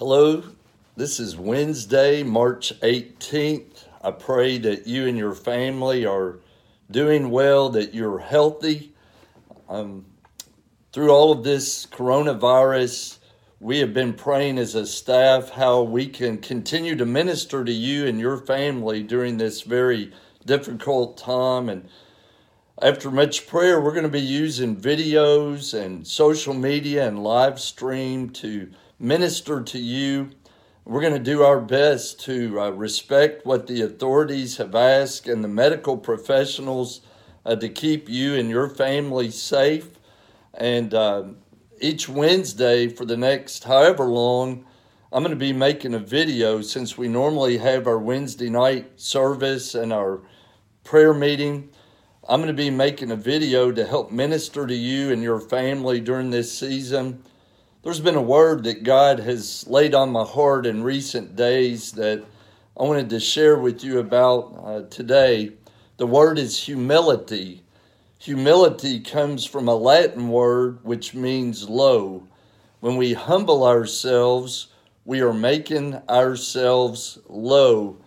Hello, this is Wednesday, March 18th. I pray that you and your family are doing well, that you're healthy. Um, through all of this coronavirus, we have been praying as a staff how we can continue to minister to you and your family during this very difficult time. And after much prayer, we're going to be using videos and social media and live stream to minister to you. We're going to do our best to uh, respect what the authorities have asked and the medical professionals uh, to keep you and your family safe. And uh, each Wednesday for the next however long, I'm going to be making a video since we normally have our Wednesday night service and our prayer meeting. I'm going to be making a video to help minister to you and your family during this season. There's been a word that God has laid on my heart in recent days that I wanted to share with you about uh, today. The word is humility. Humility comes from a Latin word which means low. When we humble ourselves, we are making ourselves low.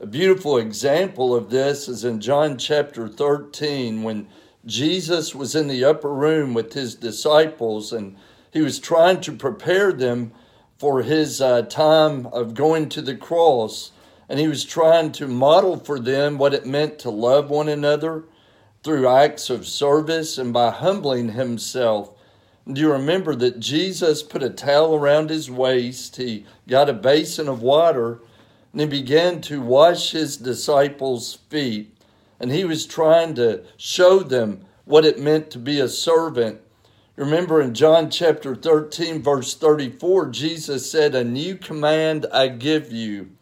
A beautiful example of this is in John chapter 13 when Jesus was in the upper room with his disciples and he was trying to prepare them for his uh, time of going to the cross. And he was trying to model for them what it meant to love one another through acts of service and by humbling himself. Do you remember that Jesus put a towel around his waist? He got a basin of water and he began to wash his disciples' feet. And he was trying to show them what it meant to be a servant Remember in John chapter 13, verse 34, Jesus said, A new command I give you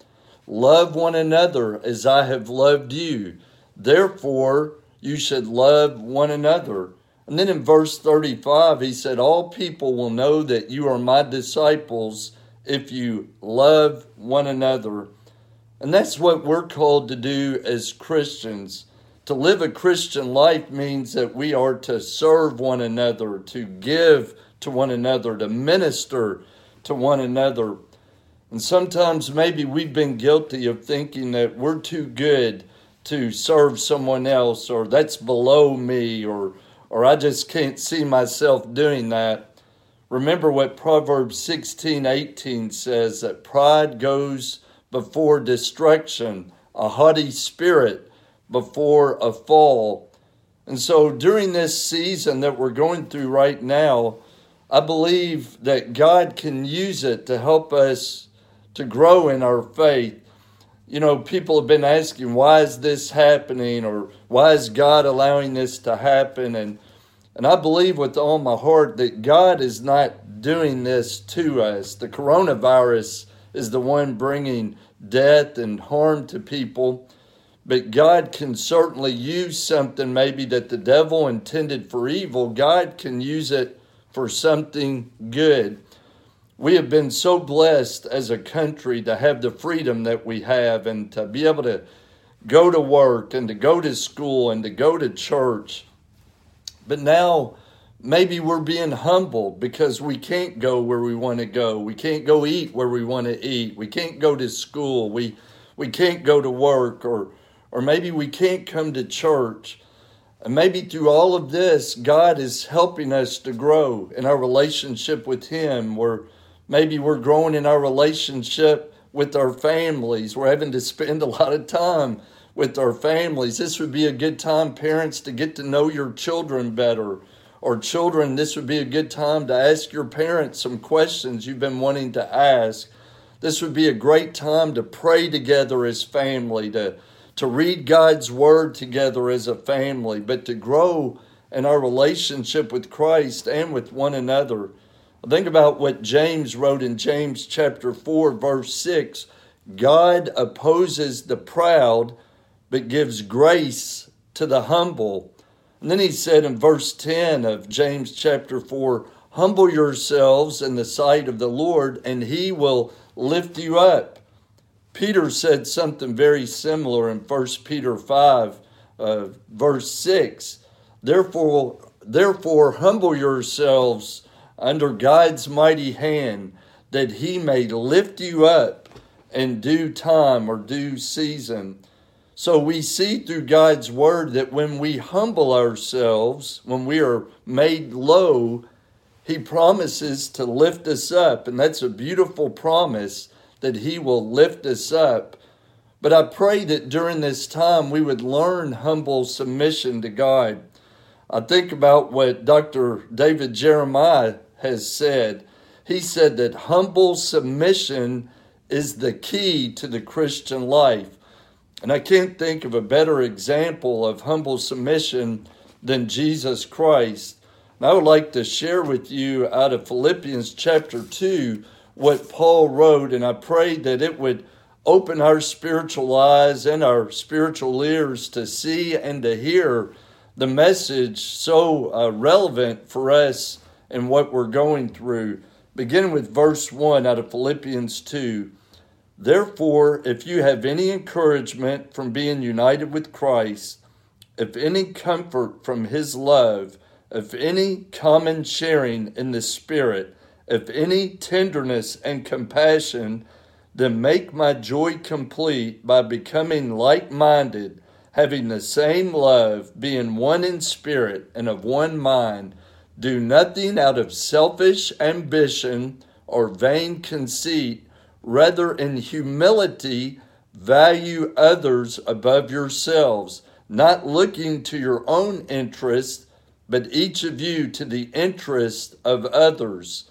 love one another as I have loved you. Therefore, you should love one another. And then in verse 35, he said, All people will know that you are my disciples if you love one another. And that's what we're called to do as Christians. To live a Christian life means that we are to serve one another, to give to one another, to minister to one another. And sometimes maybe we've been guilty of thinking that we're too good to serve someone else, or that's below me, or, or I just can't see myself doing that. Remember what Proverbs 16 18 says that pride goes before destruction, a haughty spirit before a fall. And so during this season that we're going through right now, I believe that God can use it to help us to grow in our faith. You know, people have been asking, why is this happening? Or why is God allowing this to happen? And and I believe with all my heart that God is not doing this to us. The coronavirus is the one bringing death and harm to people. But God can certainly use something maybe that the devil intended for evil. God can use it for something good. We have been so blessed as a country to have the freedom that we have and to be able to go to work and to go to school and to go to church. But now, maybe we're being humble because we can't go where we want to go. We can't go eat where we want to eat. We can't go to school. We we can't go to work or or maybe we can't come to church. And maybe through all of this, God is helping us to grow in our relationship with Him. Where maybe we're growing in our relationship with our families. We're having to spend a lot of time with our families. This would be a good time, parents, to get to know your children better. Or children, this would be a good time to ask your parents some questions you've been wanting to ask. This would be a great time to pray together as family, to to read God's Word together as a family, but to grow in our relationship with Christ and with one another. Think about what James wrote in James chapter 4, verse 6 God opposes the proud, but gives grace to the humble. And then he said in verse 10 of James chapter 4 Humble yourselves in the sight of the Lord, and he will lift you up. Peter said something very similar in 1 Peter 5, uh, verse 6. Therefore, therefore, humble yourselves under God's mighty hand, that he may lift you up in due time or due season. So we see through God's word that when we humble ourselves, when we are made low, he promises to lift us up. And that's a beautiful promise that he will lift us up. But I pray that during this time we would learn humble submission to God. I think about what Dr. David Jeremiah has said. He said that humble submission is the key to the Christian life. And I can't think of a better example of humble submission than Jesus Christ. And I would like to share with you out of Philippians chapter 2 what Paul wrote, and I pray that it would open our spiritual eyes and our spiritual ears to see and to hear the message so uh, relevant for us and what we're going through. Begin with verse 1 out of Philippians 2. Therefore, if you have any encouragement from being united with Christ, if any comfort from his love, if any common sharing in the Spirit, if any tenderness and compassion, then make my joy complete by becoming like minded, having the same love, being one in spirit and of one mind. Do nothing out of selfish ambition or vain conceit Rather, in humility, value others above yourselves, not looking to your own interest, but each of you to the interest of others.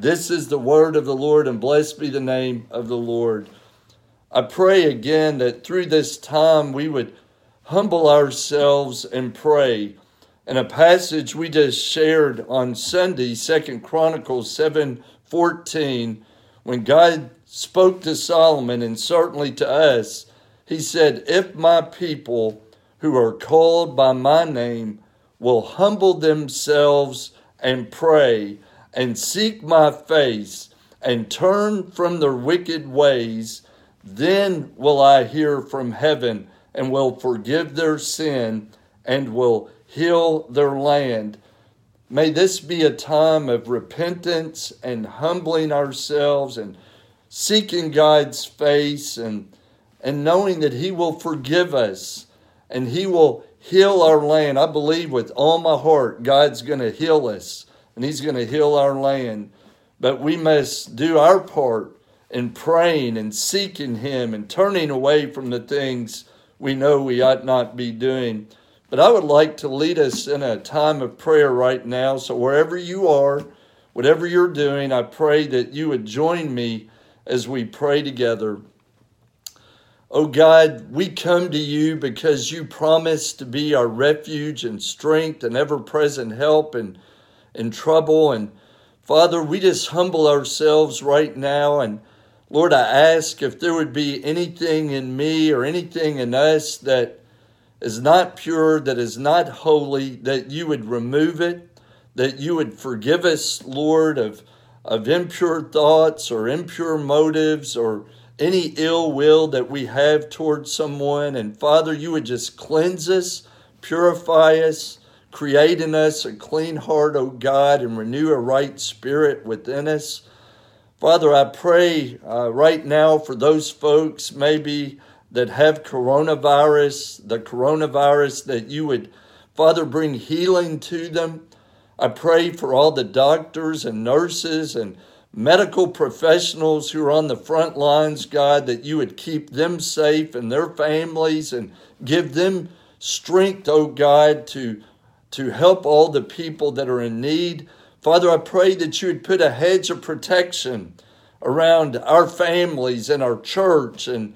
This is the word of the Lord, and blessed be the name of the Lord. I pray again that through this time we would humble ourselves and pray. In a passage we just shared on Sunday, Second Chronicles 7 14, when God spoke to Solomon and certainly to us, he said, If my people who are called by my name will humble themselves and pray and seek my face and turn from their wicked ways, then will I hear from heaven and will forgive their sin and will heal their land. May this be a time of repentance and humbling ourselves and seeking God's face and, and knowing that He will forgive us and He will heal our land. I believe with all my heart God's going to heal us and He's going to heal our land. But we must do our part in praying and seeking Him and turning away from the things we know we ought not be doing. But I would like to lead us in a time of prayer right now. So, wherever you are, whatever you're doing, I pray that you would join me as we pray together. Oh God, we come to you because you promised to be our refuge and strength and ever present help in, in trouble. And Father, we just humble ourselves right now. And Lord, I ask if there would be anything in me or anything in us that is not pure, that is not holy, that you would remove it, that you would forgive us, Lord, of, of impure thoughts or impure motives or any ill will that we have towards someone. And Father, you would just cleanse us, purify us, create in us a clean heart, O God, and renew a right spirit within us. Father, I pray uh, right now for those folks maybe that have coronavirus, the coronavirus, that you would, Father, bring healing to them. I pray for all the doctors and nurses and medical professionals who are on the front lines, God, that you would keep them safe and their families and give them strength, oh God, to, to help all the people that are in need. Father, I pray that you would put a hedge of protection around our families and our church and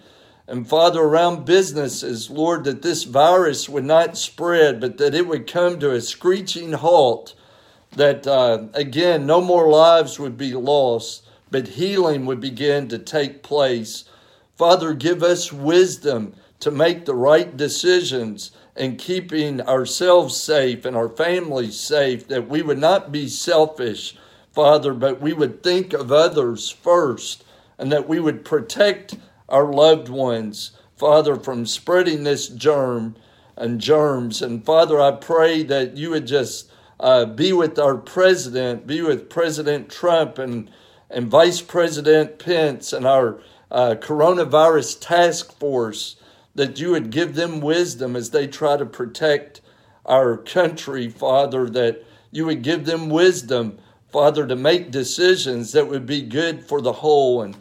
and Father, around businesses, Lord, that this virus would not spread, but that it would come to a screeching halt. That uh, again, no more lives would be lost, but healing would begin to take place. Father, give us wisdom to make the right decisions and keeping ourselves safe and our families safe, that we would not be selfish, Father, but we would think of others first and that we would protect our loved ones, Father, from spreading this germ and germs. And Father, I pray that you would just uh, be with our president, be with President Trump and, and Vice President Pence and our uh, coronavirus task force, that you would give them wisdom as they try to protect our country, Father, that you would give them wisdom, Father, to make decisions that would be good for the whole. And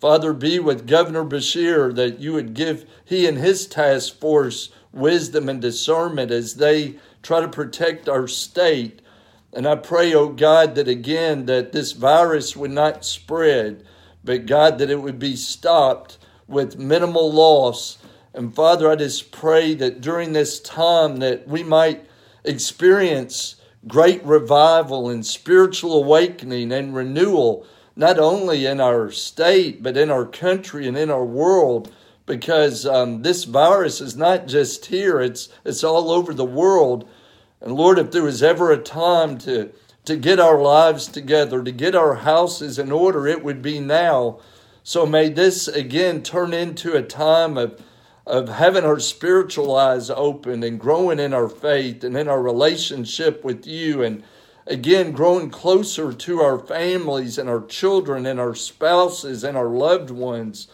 Father, be with Governor Beshear, that you would give he and his task force wisdom and discernment as they try to protect our state. And I pray, oh God, that again that this virus would not spread, but God, that it would be stopped with minimal loss. And Father, I just pray that during this time that we might experience great revival and spiritual awakening and renewal not only in our state, but in our country and in our world, because um, this virus is not just here, it's, it's all over the world. And Lord, if there was ever a time to, to get our lives together, to get our houses in order, it would be now. So may this again turn into a time of, of having our spiritual eyes open and growing in our faith and in our relationship with you and again growing closer to our families and our children and our spouses and our loved ones.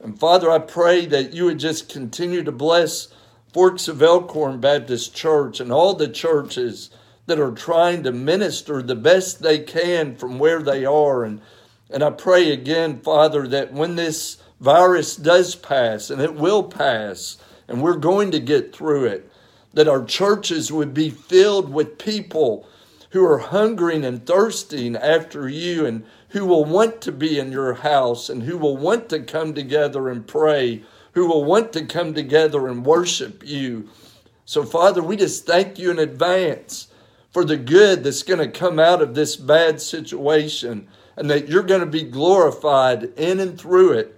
And Father, I pray that you would just continue to bless Forks of Elkhorn Baptist Church and all the churches that are trying to minister the best they can from where they are. And, and I pray again, Father, that when this virus does pass, and it will pass, and we're going to get through it, that our churches would be filled with people who are hungering and thirsting after you and who will want to be in your house and who will want to come together and pray, who will want to come together and worship you. So, Father, we just thank you in advance for the good that's going to come out of this bad situation and that you're going to be glorified in and through it.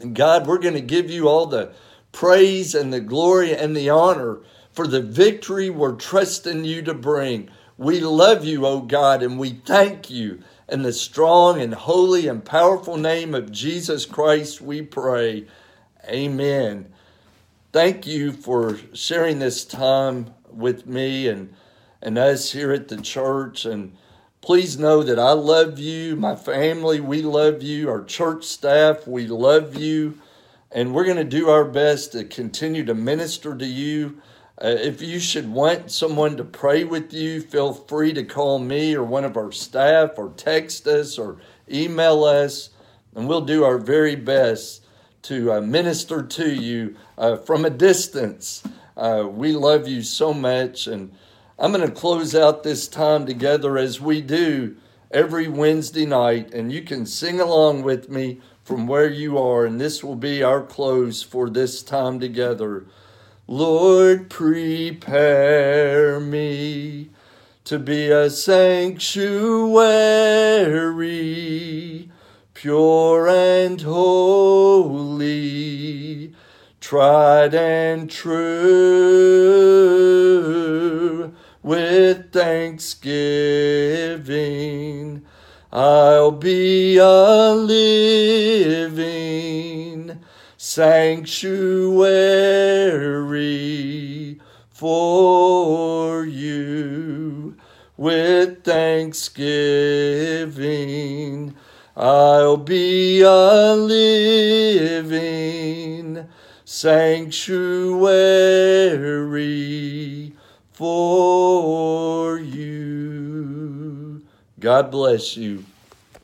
And God, we're going to give you all the praise and the glory and the honor for the victory we're trusting you to bring. We love you, O God, and we thank you. In the strong and holy and powerful name of Jesus Christ, we pray. Amen. Thank you for sharing this time with me and, and us here at the church. And please know that I love you, my family, we love you, our church staff, we love you. And we're going to do our best to continue to minister to you uh, if you should want someone to pray with you, feel free to call me or one of our staff or text us or email us, and we'll do our very best to uh, minister to you uh, from a distance. Uh, we love you so much, and I'm going to close out this time together as we do every Wednesday night, and you can sing along with me from where you are, and this will be our close for this time together. Lord, prepare me to be a sanctuary, pure and holy, tried and true, with thanksgiving. I'll be a living sanctuary for you. With thanksgiving, I'll be a living sanctuary for you. God bless you.